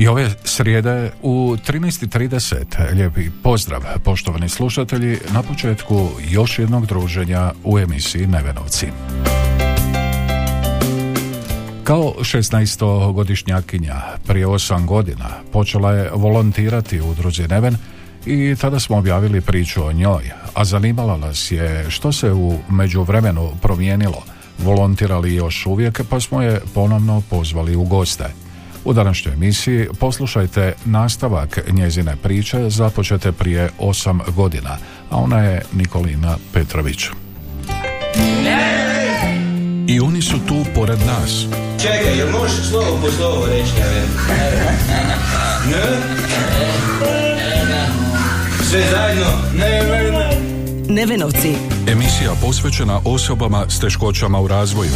I ove srijede u 13.30 lijepi pozdrav poštovani slušatelji na početku još jednog druženja u emisiji Nevenovci. Kao 16-godišnjakinja prije 8 godina počela je volontirati u udruzi Neven i tada smo objavili priču o njoj, a zanimala nas je što se u međuvremenu promijenilo. Volontirali još uvijek pa smo je ponovno pozvali u goste. U današnjoj emisiji poslušajte nastavak njezine priče započete prije 8 godina, a ona je Nikolina Petrović. I oni su tu pored nas. Čekaj, jel možeš slovo po slovo reći, ne? Ne? Sve zajedno? Ne, ne, ne. Nevenovci. Emisija posvećena osobama s teškoćama u razvoju.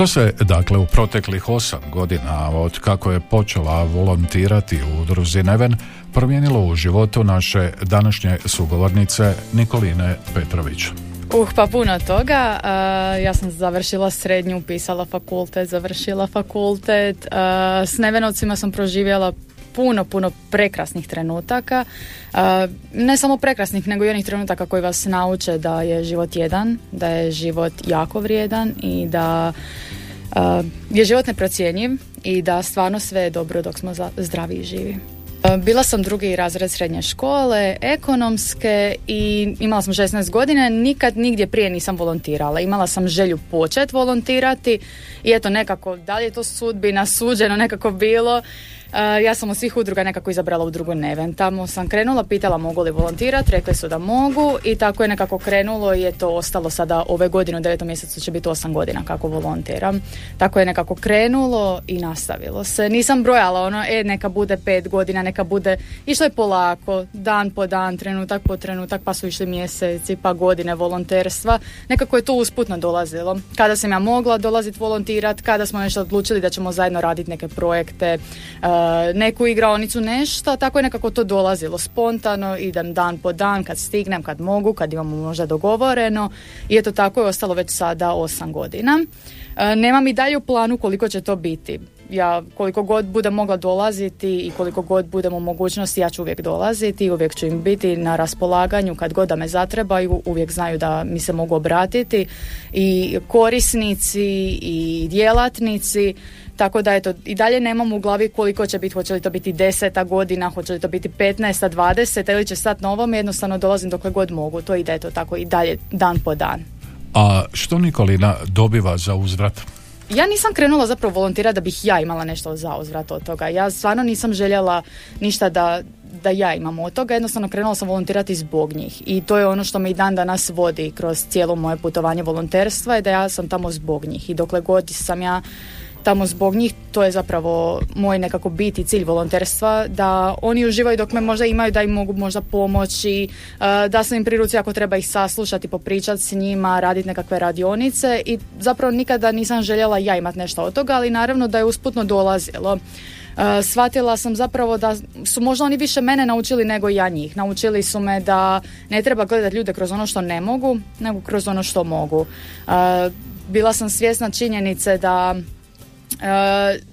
Što se, dakle, u proteklih osam godina od kako je počela volontirati u udruzi Neven, promijenilo u životu naše današnje sugovornice Nikoline Petrović. Uh, pa puno toga. Uh, ja sam završila srednju, upisala fakultet, završila fakultet. Uh, s Nevenovcima sam proživjela puno, puno prekrasnih trenutaka. Ne samo prekrasnih, nego i onih trenutaka koji vas nauče da je život jedan, da je život jako vrijedan i da je život neprocjenjiv i da stvarno sve je dobro dok smo zdravi i živi. Bila sam drugi razred srednje škole, ekonomske i imala sam 16 godina, nikad nigdje prije nisam volontirala. Imala sam želju početi volontirati i eto nekako, da li je to sudbina, suđeno nekako bilo. Uh, ja sam od svih udruga nekako izabrala udrugu Neven. Tamo sam krenula, pitala mogu li volontirati, rekli su da mogu i tako je nekako krenulo i je to ostalo sada ove godine u devetom mjesecu će biti osam godina kako volontiram. Tako je nekako krenulo i nastavilo se. Nisam brojala ono, e neka bude pet godina, neka bude, išlo je polako, dan po dan, trenutak po trenutak, pa su išli mjeseci, pa godine volonterstva. Nekako je to usputno dolazilo. Kada sam ja mogla dolaziti volontirat, kada smo nešto odlučili da ćemo zajedno raditi neke projekte, uh, neku igraonicu, nešto, tako je nekako to dolazilo spontano, idem dan po dan, kad stignem, kad mogu, kad imamo možda dogovoreno i eto tako je ostalo već sada osam godina. Uh, nemam i dalje u planu koliko će to biti. Ja koliko god budem mogla dolaziti i koliko god budem u mogućnosti ja ću uvijek dolaziti uvijek ću im biti na raspolaganju kad god da me zatrebaju, uvijek znaju da mi se mogu obratiti i korisnici i djelatnici tako da eto, i dalje nemam u glavi koliko će biti, hoće li to biti deseta godina, hoće li to biti 15, 20 ili će stati na ovom, jednostavno dolazim dokle god mogu, to ide to tako i dalje dan po dan. A što Nikolina dobiva za uzvrat? Ja nisam krenula zapravo volontirati da bih ja imala nešto za uzvrat od toga. Ja stvarno nisam željela ništa da, da ja imam od toga, jednostavno krenula sam volontirati zbog njih. I to je ono što me i dan danas vodi kroz cijelo moje putovanje volonterstva je da ja sam tamo zbog njih. I dokle god sam ja tamo zbog njih, to je zapravo moj nekako bit i cilj volonterstva, da oni uživaju dok me možda imaju, da im mogu možda pomoći, eh, da sam im pri ruci ako treba ih saslušati, popričati s njima, raditi nekakve radionice i zapravo nikada nisam željela ja imati nešto od toga, ali naravno da je usputno dolazilo. Uh, shvatila sam zapravo da su možda oni više mene naučili nego ja njih. Naučili su me da ne treba gledati ljude kroz ono što ne mogu, nego kroz ono što mogu. Uh, bila sam svjesna činjenice da uh,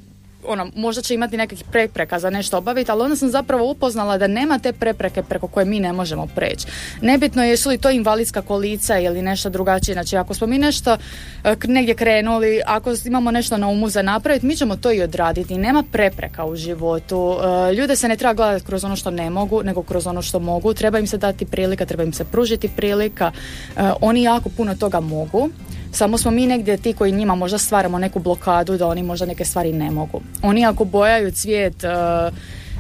ono, možda će imati nekakvih prepreka za nešto obaviti, ali onda sam zapravo upoznala da nema te prepreke preko koje mi ne možemo preći. Nebitno je jesu li to invalidska kolica ili nešto drugačije. Znači, ako smo mi nešto e, negdje krenuli, ako imamo nešto na umu za napraviti, mi ćemo to i odraditi. Nema prepreka u životu. E, Ljude se ne treba gledati kroz ono što ne mogu, nego kroz ono što mogu. Treba im se dati prilika, treba im se pružiti prilika. Oni jako puno toga mogu. Samo smo mi negdje ti koji njima možda stvaramo neku blokadu da oni možda neke stvari ne mogu. Oni ako bojaju cvijet e,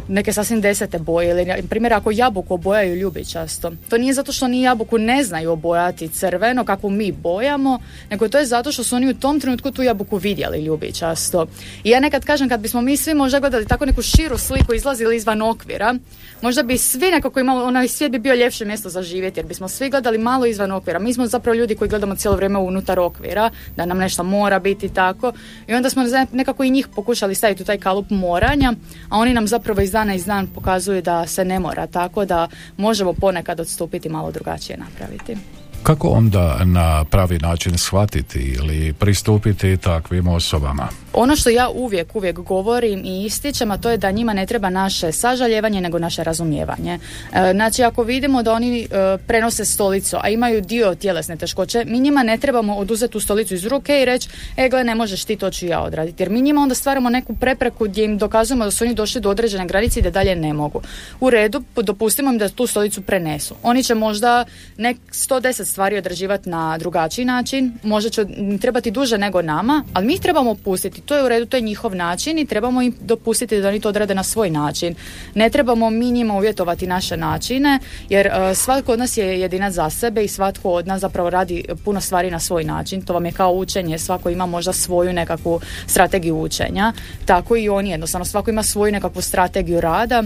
neke sasvim desete boje ili primjer ako jabuku obojaju ljubičasto. To nije zato što oni jabuku ne znaju obojati crveno kako mi bojamo nego to je zato što su oni u tom trenutku tu jabuku vidjeli ljubičasto. I ja nekad kažem kad bismo mi svi možda gledali tako neku širu sliku izlazili izvan okvira možda bi svi nekako imali onaj svijet bi bio ljepše mjesto za živjeti jer bismo svi gledali malo izvan okvira. Mi smo zapravo ljudi koji gledamo cijelo vrijeme unutar okvira da nam nešto mora biti tako. I onda smo nekako i njih pokušali staviti u taj kalup moranja a oni nam zapravo iz dana iz dan pokazuju da se ne mora tako da možemo ponekad odstupiti malo drugačije napraviti. Kako onda na pravi način shvatiti ili pristupiti takvim osobama? Ono što ja uvijek, uvijek govorim i ističem, a to je da njima ne treba naše sažaljevanje, nego naše razumijevanje. E, znači, ako vidimo da oni e, prenose stolicu, a imaju dio tjelesne teškoće, mi njima ne trebamo oduzeti tu stolicu iz ruke i reći, e, gle, ne možeš ti, to ću ja odraditi. Jer mi njima onda stvaramo neku prepreku gdje im dokazujemo da su oni došli do određene granice i da dalje ne mogu. U redu, dopustimo im da tu stolicu prenesu. Oni će možda nek 110 stvari odrađivati na drugačiji način, možda će trebati duže nego nama, ali mi ih trebamo pustiti. To je u redu, to je njihov način i trebamo im dopustiti da oni to odrade na svoj način. Ne trebamo mi njima uvjetovati naše načine, jer uh, svatko od nas je jedinac za sebe i svatko od nas zapravo radi puno stvari na svoj način. To vam je kao učenje, svako ima možda svoju nekakvu strategiju učenja. Tako i oni jednostavno, svako ima svoju nekakvu strategiju rada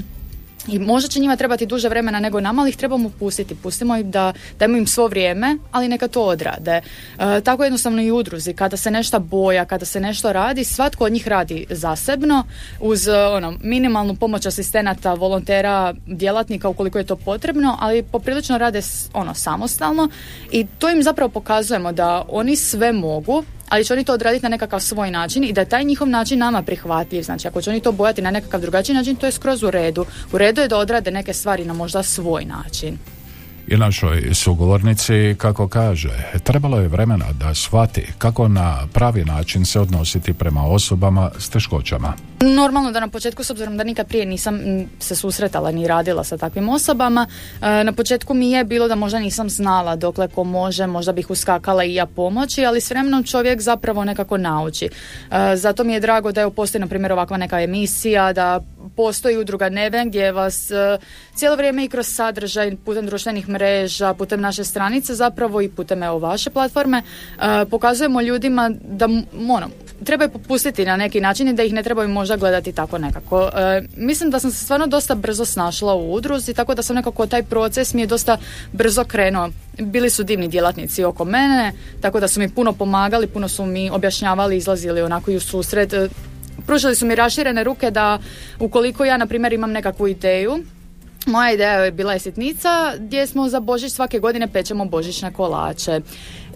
i možda će njima trebati duže vremena nego nama, ali ih trebamo pustiti. Pustimo im da dajmo im svo vrijeme, ali neka to odrade. E, tako jednostavno i udruzi. Kada se nešto boja, kada se nešto radi, svatko od njih radi zasebno uz e, ono, minimalnu pomoć asistenata, volontera, djelatnika ukoliko je to potrebno, ali poprilično rade ono samostalno i to im zapravo pokazujemo da oni sve mogu, ali će oni to odraditi na nekakav svoj način i da je taj njihov način nama prihvatljiv. Znači, ako će oni to bojati na nekakav drugačiji način, to je skroz u redu. U redu je da odrade neke stvari na možda svoj način i našoj sugovornici kako kaže trebalo je vremena da shvati kako na pravi način se odnositi prema osobama s teškoćama. Normalno da na početku, s obzirom da nikad prije nisam se susretala ni radila sa takvim osobama, e, na početku mi je bilo da možda nisam znala dokle ko može, možda bih uskakala i ja pomoći, ali s vremenom čovjek zapravo nekako nauči. E, zato mi je drago da je postoji na primjer ovakva neka emisija, da postoji udruga Neven gdje vas e, cijelo vrijeme i kroz sadržaj putem društvenih mreža, putem naše stranice zapravo i putem evo vaše platforme pokazujemo ljudima da ono, trebaju popustiti na neki način i da ih ne trebaju možda gledati tako nekako. E, mislim da sam se stvarno dosta brzo snašla u udruzi, tako da sam nekako taj proces mi je dosta brzo krenuo. Bili su divni djelatnici oko mene, tako da su mi puno pomagali, puno su mi objašnjavali, izlazili onako i u susret. E, pružili su mi raširene ruke da ukoliko ja, na primjer, imam nekakvu ideju, moja ideja je bila je sitnica gdje smo za Božić svake godine pečemo božićne kolače.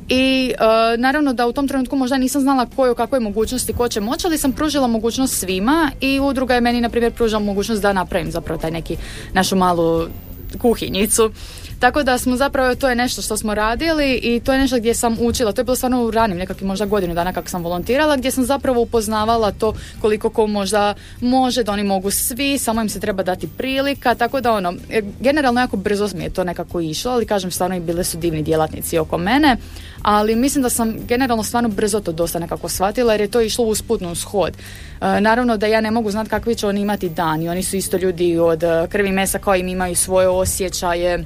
I uh, naravno da u tom trenutku možda nisam znala koje u kakvoj mogućnosti ko će moći, ali sam pružila mogućnost svima i udruga je meni na primjer pružila mogućnost da napravim zapravo taj neki našu malu kuhinjicu. Tako da smo zapravo, to je nešto što smo radili i to je nešto gdje sam učila, to je bilo stvarno u ranim nekakvim možda godinu dana kako sam volontirala, gdje sam zapravo upoznavala to koliko ko možda može, da oni mogu svi, samo im se treba dati prilika, tako da ono, e, generalno jako brzo mi je to nekako išlo, ali kažem stvarno i bile su divni djelatnici oko mene, ali mislim da sam generalno stvarno brzo to dosta nekako shvatila jer je to išlo usputno shod. E, naravno da ja ne mogu znati kakvi će oni imati dan i oni su isto ljudi od e, krvi mesa kao im imaju svoje osjećaje,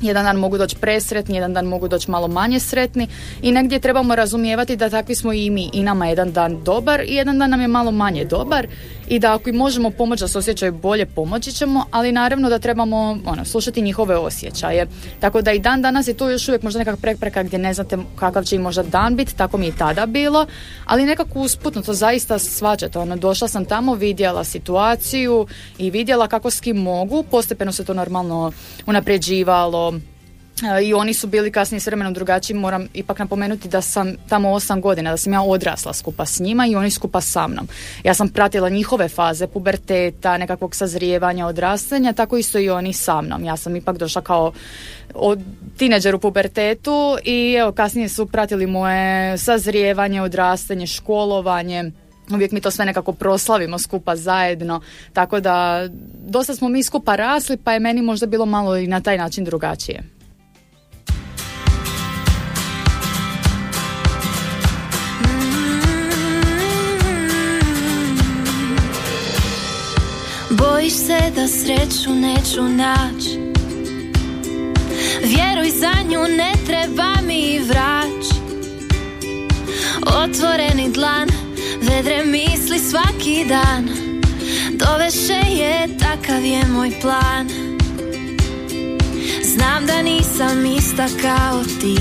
jedan dan mogu doći presretni, jedan dan mogu doći malo manje sretni i negdje trebamo razumijevati da takvi smo i mi. I nama jedan dan dobar i jedan dan nam je malo manje dobar i da ako im možemo pomoći da se osjećaju bolje pomoći ćemo, ali naravno da trebamo ono, slušati njihove osjećaje. Tako da i dan danas je tu još uvijek možda nekakva prepreka gdje ne znate kakav će im možda dan biti, tako mi je tada bilo, ali nekako usputno to zaista svađate. Ono, došla sam tamo, vidjela situaciju i vidjela kako s kim mogu, postepeno se to normalno unapređivalo, i oni su bili kasnije s vremenom drugačiji. Moram ipak napomenuti da sam tamo osam godina, da sam ja odrasla skupa s njima i oni skupa sa mnom. Ja sam pratila njihove faze puberteta, nekakvog sazrijevanja, odrastanja, tako isto i oni sa mnom. Ja sam ipak došla kao od tineđer u pubertetu i evo kasnije su pratili moje sazrijevanje, odrastanje, školovanje. Uvijek mi to sve nekako proslavimo skupa zajedno, tako da dosta smo mi skupa rasli, pa je meni možda bilo malo i na taj način drugačije. Bojiš se da sreću neću naći. Vjeruj za nju ne treba mi vrać. Otvoreni dlan Vedre misli svaki dan. Doveše je, takav je moj plan. Znam da nisam ista kao ti.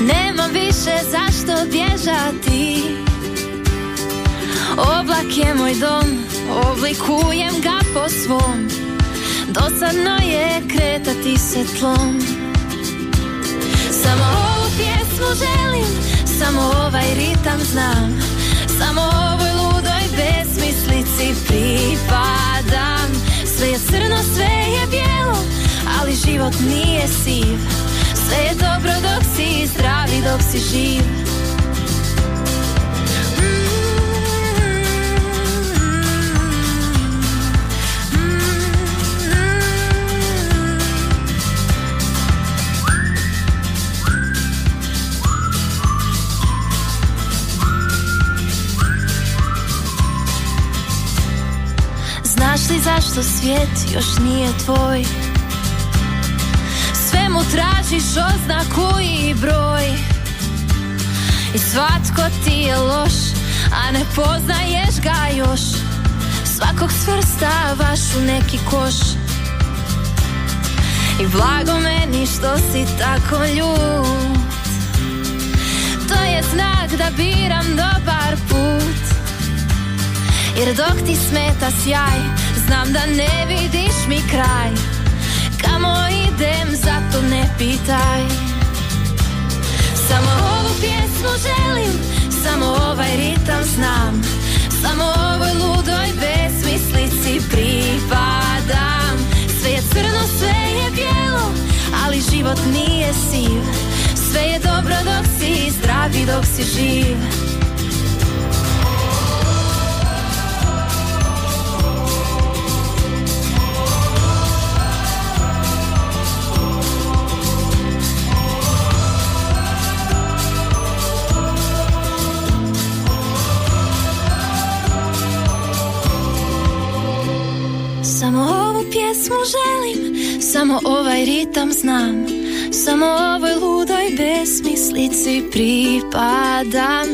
Nema više zašto bježati. Oblak je moj dom, oblikujem ga po svom. Dosadno je kretati se tlom. Samo ovu pjesmu želim, samo ovaj ritam znam. Samo ovoj ludoj besmislici pripadam. Sve je crno, sve je bijelo, ali život nije siv. Sve je dobro dok si zdrav i dok si živ zašto svijet još nije tvoj? Sve mu tražiš oznaku i broj. I svatko ti je loš, a ne poznaješ ga još. Svakog svrstavaš u neki koš. I blago meni što si tako ljut. To je znak da biram dobar put. Jer dok ti smeta sjaj Znam da ne vidiš mi kraj. Kamo idem, zato ne pitaj. Samo ovu pjesmu želim Samo ovaj ritam znam. Samo ovoj ludoj besmislici pripadam. Sve je crno, sve je bijelo Ali život nije siv. Sve je dobro dok si zdrav i dok si živ Samo ovu pjesmu želim, samo ovaj ritam znam. Samo ovoj ludoj besmislici pripadam.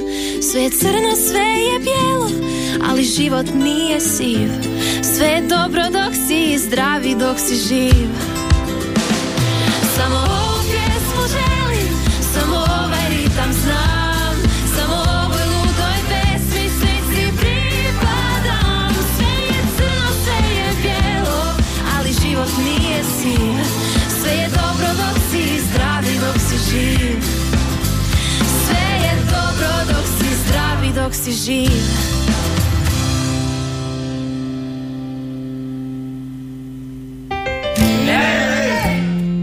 Sve je crno, sve je bijelo, ali život nije siv. Sve je dobro dok si zdrav i dok si živ si živ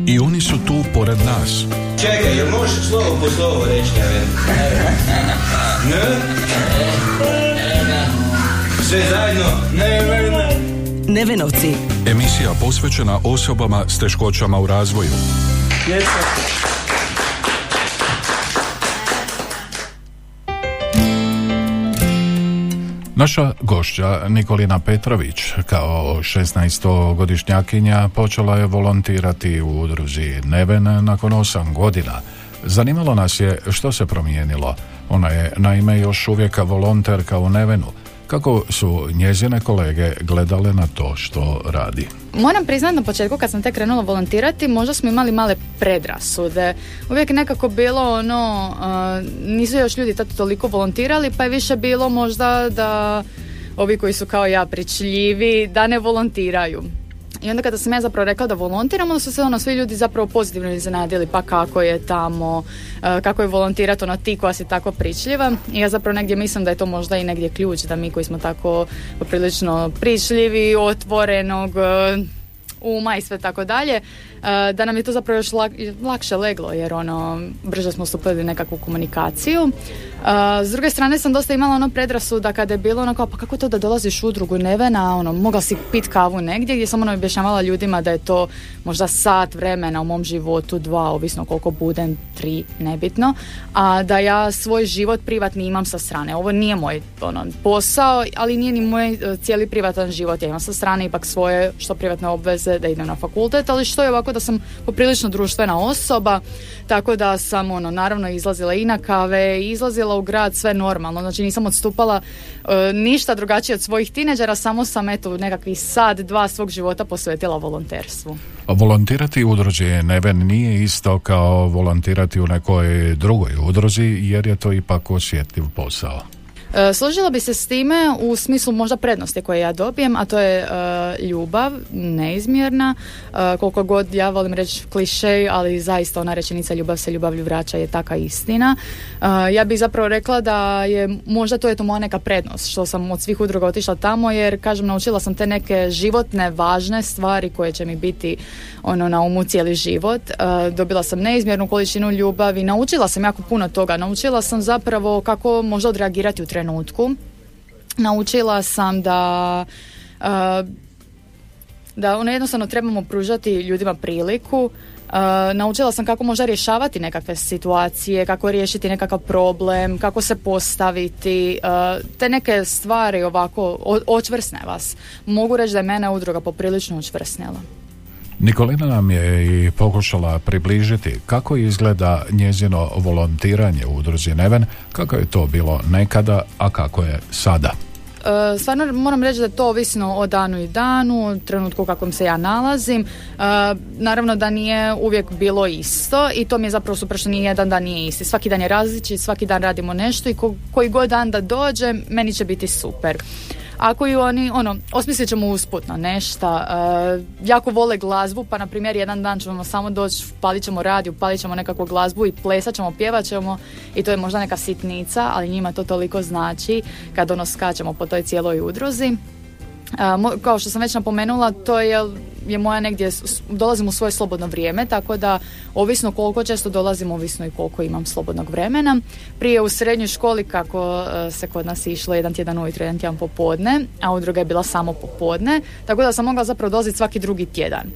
I oni su tu pored nas. Čekaj, jel možeš slovo po slovo reći? Ne? Sve zajedno? Ne, ne, ne. Nevenovci. Emisija posvećena osobama s teškoćama u razvoju. Naša gošća Nikolina Petrović kao 16-godišnjakinja počela je volontirati u udruzi Neven nakon 8 godina. Zanimalo nas je što se promijenilo. Ona je naime još uvijek volonterka u Nevenu. Kako su njezine kolege gledale na to što radi? Moram priznati na početku kad sam tek krenula volontirati, možda smo imali male predrasude. Uvijek je nekako bilo ono, uh, nisu još ljudi tad toliko volontirali, pa je više bilo možda da ovi koji su kao ja pričljivi, da ne volontiraju. I onda kada sam ja zapravo rekla da volontiram, onda su se ono svi ljudi zapravo pozitivno iznenadili, pa kako je tamo, uh, kako je volontirati, ono ti koja si tako pričljiva. I ja zapravo negdje mislim da je to možda i negdje ključ, da mi koji smo tako poprilično pričljivi, otvorenog, uh, uma i sve tako dalje, da nam je to zapravo još lakše leglo jer ono brže smo stupili nekakvu komunikaciju. s druge strane sam dosta imala ono predrasuda kada je bilo ono kao pa kako to da dolaziš u udrugu Nevena, ono mogla si pit kavu negdje gdje sam ono objašnjavala ljudima da je to možda sat vremena u mom životu, dva, ovisno koliko budem, tri, nebitno, a da ja svoj život privatni imam sa strane. Ovo nije moj ono, posao, ali nije ni moj e, cijeli privatan život. Ja imam sa strane ipak svoje što privatne obveze da idem na fakultet, ali što je ovako da sam poprilično društvena osoba, tako da sam ono, naravno izlazila i na kave, izlazila u grad, sve normalno. Znači nisam odstupala e, ništa drugačije od svojih tineđera, samo sam eto nekakvih sad, dva svog života posvetila volonterstvu. Volontirati u udruzi Neven nije isto kao volontirati u nekoj drugoj udruzi jer je to ipak osjetljiv posao. E, složila bi se s time u smislu možda prednosti koje ja dobijem, a to je e, ljubav, neizmjerna. E, koliko god ja volim reći klišej, ali zaista ona rečenica ljubav se ljubavlju vraća je taka istina. Ja bih zapravo rekla da je možda to je to moja neka prednost što sam od svih udruga otišla tamo jer kažem naučila sam te neke životne važne stvari koje će mi biti ono na umu cijeli život. Dobila sam neizmjernu količinu ljubavi, naučila sam jako puno toga. Naučila sam zapravo kako možda odreagirati u trenutku. Naučila sam da da ono jednostavno trebamo pružati ljudima priliku Uh, naučila sam kako možda rješavati nekakve situacije, kako riješiti nekakav problem, kako se postaviti, te neke stvari ovako očvrsne vas. Mogu reći da je mene udruga poprilično učvrsnila. Nikolina nam je i pokušala približiti kako izgleda njezino volontiranje u udruzi Neven, kako je to bilo nekada, a kako je sada. E, stvarno moram reći da to ovisno o danu i danu, trenutku u kakvom se ja nalazim. E, naravno da nije uvijek bilo isto i to mi je zapravo super što nije jedan dan nije isti. Svaki dan je različit, svaki dan radimo nešto i koji god dan da dođe, meni će biti super ako ju oni, ono, osmislit ćemo usputno nešto, uh, jako vole glazbu, pa na primjer jedan dan ćemo samo doći, palit ćemo radio, palit ćemo nekakvu glazbu i plesat ćemo, pjevat ćemo i to je možda neka sitnica, ali njima to toliko znači kad ono skačemo po toj cijeloj udruzi kao što sam već napomenula, to je, je moja negdje, dolazim u svoje slobodno vrijeme, tako da ovisno koliko često dolazim, ovisno i koliko imam slobodnog vremena. Prije u srednjoj školi, kako e, se kod nas išlo jedan tjedan ujutro, jedan tjedan popodne, a udruga je bila samo popodne, tako da sam mogla zapravo dolaziti svaki drugi tjedan.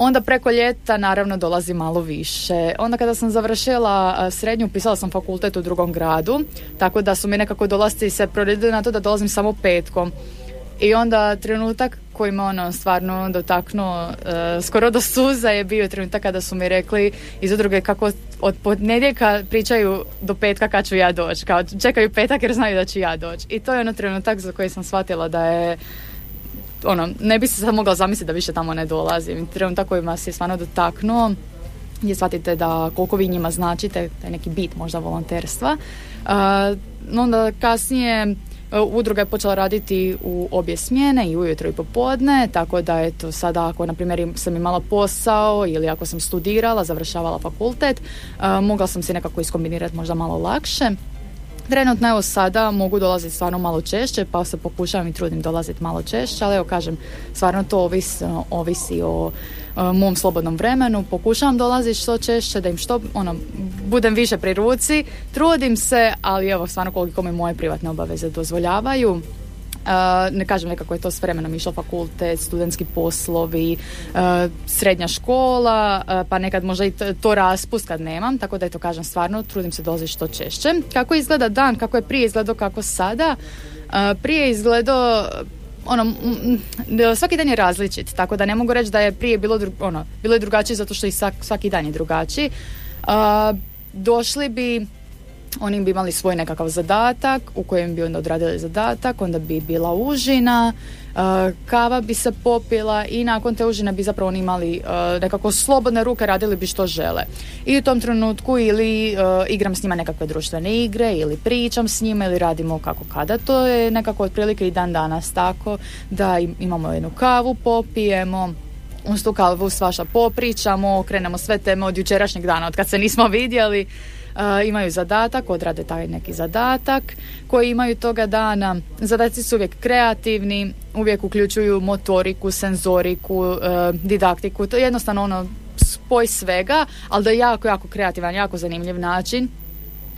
Onda preko ljeta naravno dolazi malo više. Onda kada sam završila srednju, pisala sam fakultet u drugom gradu, tako da su mi nekako dolasci se proredili na to da dolazim samo petkom. I onda trenutak koji me ono stvarno dotaknuo uh, skoro do suza je bio trenutak kada su mi rekli iz udruge kako od ponedjeljka pričaju do petka kad ću ja doći. Kao čekaju petak jer znaju da ću ja doći. I to je ono trenutak za koji sam shvatila da je ono, ne bi se sad mogla zamisliti da više tamo ne dolazim. Trenutak koji vas je stvarno dotaknuo gdje shvatite da koliko vi njima značite, taj neki bit možda volonterstva. Uh, onda kasnije udruga je počela raditi u obje smjene i ujutro i popodne, tako da eto sada ako na primjer sam imala posao ili ako sam studirala, završavala fakultet, e, mogla sam se nekako iskombinirati možda malo lakše. Trenutno evo sada mogu dolaziti stvarno malo češće, pa se pokušavam i trudim dolaziti malo češće, ali evo kažem, stvarno to ovisi, ovisi o mom slobodnom vremenu. Pokušavam dolaziti što češće, da im što, ono, budem više pri ruci. Trudim se, ali evo stvarno koliko mi moje privatne obaveze dozvoljavaju. Uh, ne kažem nekako je to s vremenom išlo fakultet, studentski poslovi, srednja škola, pa nekad možda i to raspust kad nemam, tako da je to kažem stvarno, trudim se dolaziti što češće. Kako izgleda dan, kako je prije izgledao, kako sada? prije izgledao ono, svaki dan je različit, tako da ne mogu reći da je prije bilo, ono, bilo je drugačije zato što i svaki dan je drugačiji. došli bi oni bi imali svoj nekakav zadatak u kojem bi onda odradili zadatak, onda bi bila užina, kava bi se popila i nakon te užine bi zapravo oni imali nekako slobodne ruke, radili bi što žele. I u tom trenutku ili igram s njima nekakve društvene igre ili pričam s njima ili radimo kako kada. To je nekako otprilike i dan danas tako da imamo jednu kavu, popijemo, uz tu kavu svaša popričamo, okrenemo sve teme od jučerašnjeg dana, od kad se nismo vidjeli imaju zadatak, odrade taj neki zadatak koji imaju toga dana. Zadaci su uvijek kreativni, uvijek uključuju motoriku, senzoriku, e, didaktiku. To je jednostavno ono spoj svega, ali da je jako, jako kreativan, jako zanimljiv način.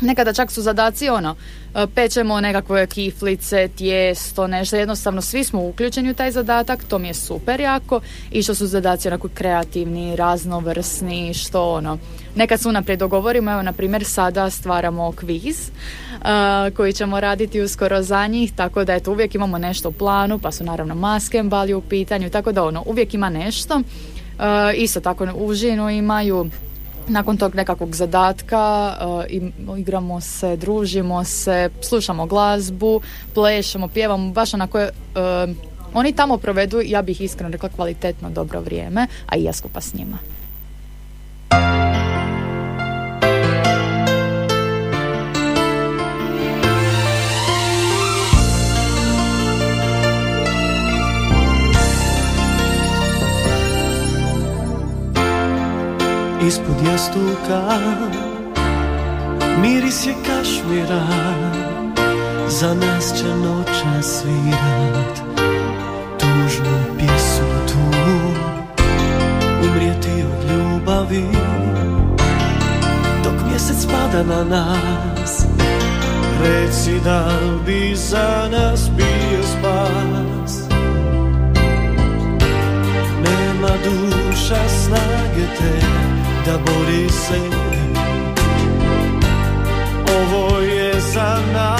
Nekada čak su zadaci ono, e, pečemo nekakve kiflice, tijesto, nešto, jednostavno svi smo uključeni u taj zadatak, to mi je super jako i što su zadaci onako kreativni, raznovrsni, što ono. Nekad su unaprijed dogovorimo, evo na primjer sada stvaramo kviz e, koji ćemo raditi uskoro za njih, tako da eto uvijek imamo nešto u planu, pa su naravno maske bali u pitanju, tako da ono, uvijek ima nešto. E, isto tako užinu imaju, nakon tog nekakvog zadatka uh, igramo se, družimo se, slušamo glazbu, plešemo, pjevamo, baš onako uh, oni tamo provedu, ja bih iskreno rekla, kvalitetno dobro vrijeme, a i ja skupa s njima. Ispod jastuka. Miris je kašmira Za nas će noća svirat. Tužnu pjesmu tu Umrijeti od ljubavi. Dok mjesec pada na nas Reci da bi za nas bio spas. Nema duša snage te da bori se. Ovo je za nas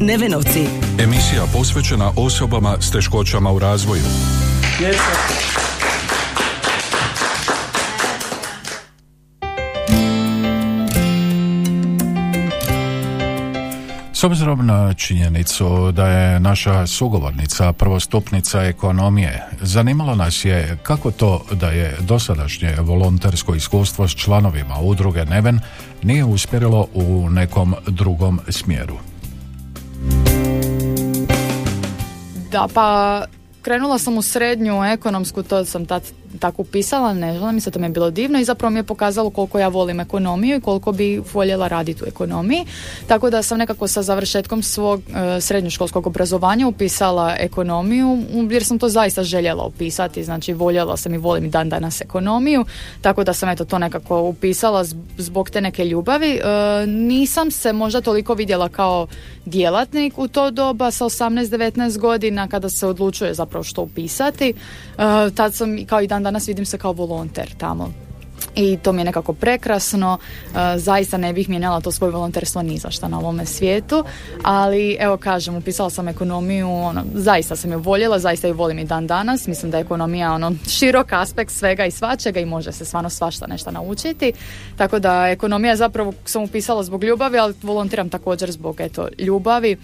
Nevenovci. Emisija posvećena osobama s teškoćama u razvoju. S obzirom na činjenicu da je naša sugovornica prvostupnica ekonomije, zanimalo nas je kako to da je dosadašnje volontersko iskustvo s članovima udruge Neven nije uspjerilo u nekom drugom smjeru. Da, pa krenula sam u srednju ekonomsku, to sam tad tako upisala, ne želim se, to mi je bilo divno i zapravo mi je pokazalo koliko ja volim ekonomiju i koliko bi voljela raditi u ekonomiji. Tako da sam nekako sa završetkom svog e, srednjoškolskog obrazovanja upisala ekonomiju, jer sam to zaista željela upisati, znači voljela sam i volim dan danas ekonomiju, tako da sam eto to nekako upisala zbog te neke ljubavi. E, nisam se možda toliko vidjela kao djelatnik u to doba sa 18-19 godina kada se odlučuje zapravo što upisati. Uh, tad sam kao i dan danas vidim se kao volonter tamo. I to mi je nekako prekrasno, uh, zaista ne bih mijenjala to svoje volonterstvo ni za šta na ovome svijetu, ali evo kažem, upisala sam ekonomiju, ono, zaista sam ju voljela, zaista ju volim i dan danas, mislim da je ekonomija ono, širok aspekt svega i svačega i može se stvarno svašta nešto naučiti, tako da ekonomija zapravo sam upisala zbog ljubavi, ali volontiram također zbog eto, ljubavi,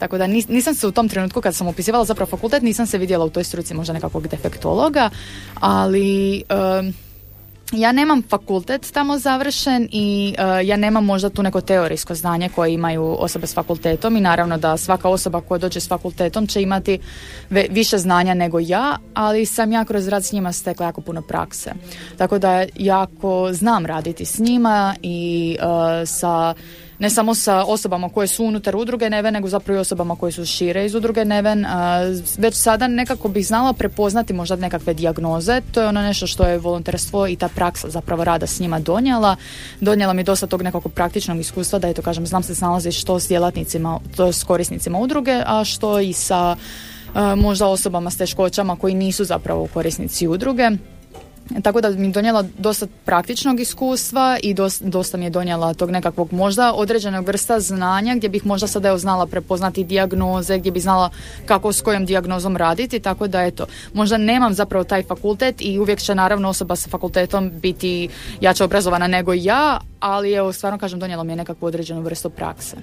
tako da nisam se u tom trenutku kad sam upisivala zapravo fakultet, nisam se vidjela u toj struci možda nekakvog defektologa, ali... Um, ja nemam fakultet tamo završen i uh, ja nemam možda tu neko teorijsko znanje koje imaju osobe s fakultetom i naravno da svaka osoba koja dođe s fakultetom će imati više znanja nego ja, ali sam ja kroz rad s njima stekla jako puno prakse. Tako da jako znam raditi s njima i uh, sa ne samo sa osobama koje su unutar udruge Neven, nego zapravo i osobama koje su šire iz udruge Neven. Već sada nekako bih znala prepoznati možda nekakve dijagnoze. To je ono nešto što je volonterstvo i ta praksa zapravo rada s njima donijela. Donijela mi dosta tog nekakvog praktičnog iskustva da to kažem znam se snalazi što s djelatnicima, to s korisnicima udruge, a što i sa možda osobama s teškoćama koji nisu zapravo korisnici udruge. Tako da mi donijela dosta praktičnog iskustva i dosta, mi je donijela tog nekakvog možda određenog vrsta znanja gdje bih možda sada evo znala prepoznati dijagnoze, gdje bi znala kako s kojom dijagnozom raditi, tako da eto, možda nemam zapravo taj fakultet i uvijek će naravno osoba sa fakultetom biti jače obrazovana nego ja, ali evo stvarno kažem donijela mi je nekakvu određenu vrstu prakse.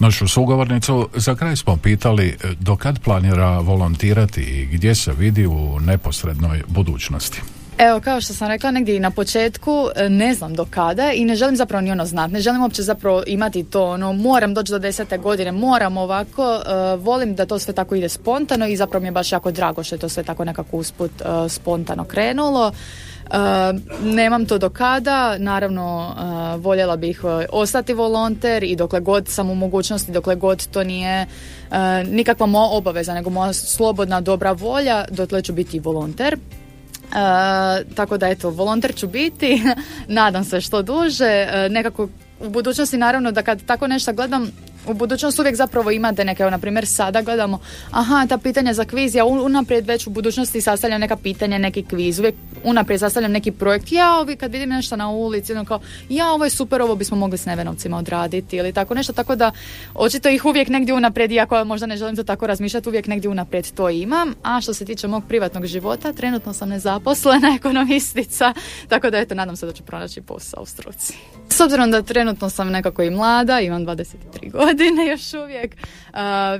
Našu sugovornicu za kraj smo pitali e, do kad planira volontirati i gdje se vidi u neposrednoj budućnosti. Evo, kao što sam rekla negdje i na početku, e, ne znam do kada i ne želim zapravo ni ono znati. Ne želim uopće zapravo imati to, ono, moram doći do desete godine, moram ovako, uh, volim da to sve tako ide spontano i zapravo mi je baš jako drago što je to sve tako nekako usput uh, spontano krenulo. Uh, nemam to do kada, naravno uh, voljela bih ostati volonter i dokle god sam u mogućnosti, dokle god to nije nikakva moja obaveza, nego moja slobodna dobra volja, dotle ću biti volonter. Tako da eto, volonter ću biti, nadam se što duže, nekako u budućnosti naravno da kad tako nešto gledam u budućnosti uvijek zapravo imate neke, na primjer sada gledamo, aha, ta pitanja za kviz, ja unaprijed već u budućnosti sastavljam neka pitanja, neki kviz, uvijek unaprijed sastavljam neki projekt, ja ovi kad vidim nešto na ulici, ono kao, ja ovo je super, ovo bismo mogli s nevenovcima odraditi ili tako nešto, tako da očito ih uvijek negdje unaprijed, iako možda ne želim to tako razmišljati, uvijek negdje unaprijed to imam, a što se tiče mog privatnog života, trenutno sam nezaposlena ekonomistica, tako da eto, nadam se da ću pronaći posao u struci. S obzirom da trenutno sam nekako i mlada, imam 23 godine, godine još uvijek.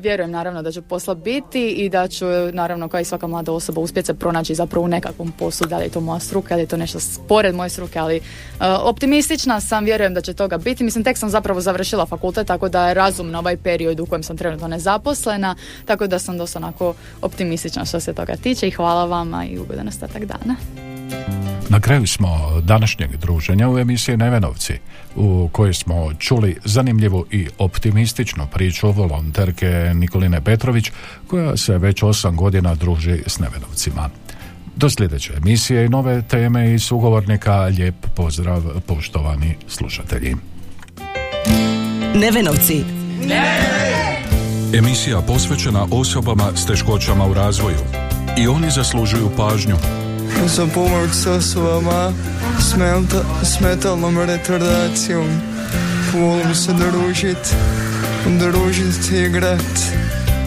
Vjerujem naravno da ću posla biti i da ću naravno kao i svaka mlada osoba uspjeti se pronaći zapravo u nekakvom poslu, da li je to moja struka, da je to nešto pored moje struke, ali uh, optimistična sam, vjerujem da će toga biti. Mislim, tek sam zapravo završila fakultet, tako da je razumno ovaj period u kojem sam trenutno nezaposlena, tako da sam dosta onako optimistična što se toga tiče i hvala vama i ugodan ostatak dana. Na kraju smo današnjeg druženja u emisiji Nevenovci, u kojoj smo čuli zanimljivu i optimističnu priču volonterke Nikoline Petrović, koja se već osam godina druži s Nevenovcima. Do sljedeće emisije i nove teme i sugovornika lijep pozdrav poštovani slušatelji. Nevenovci. Emisija posvećena osobama s teškoćama u razvoju. I oni zaslužuju pažnju za pomoć s osobama s metalnom retardacijom. Volim se družit, družit i igrat.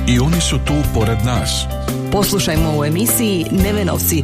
I oni su tu pored nas. Poslušajmo u emisiji Nevenovci.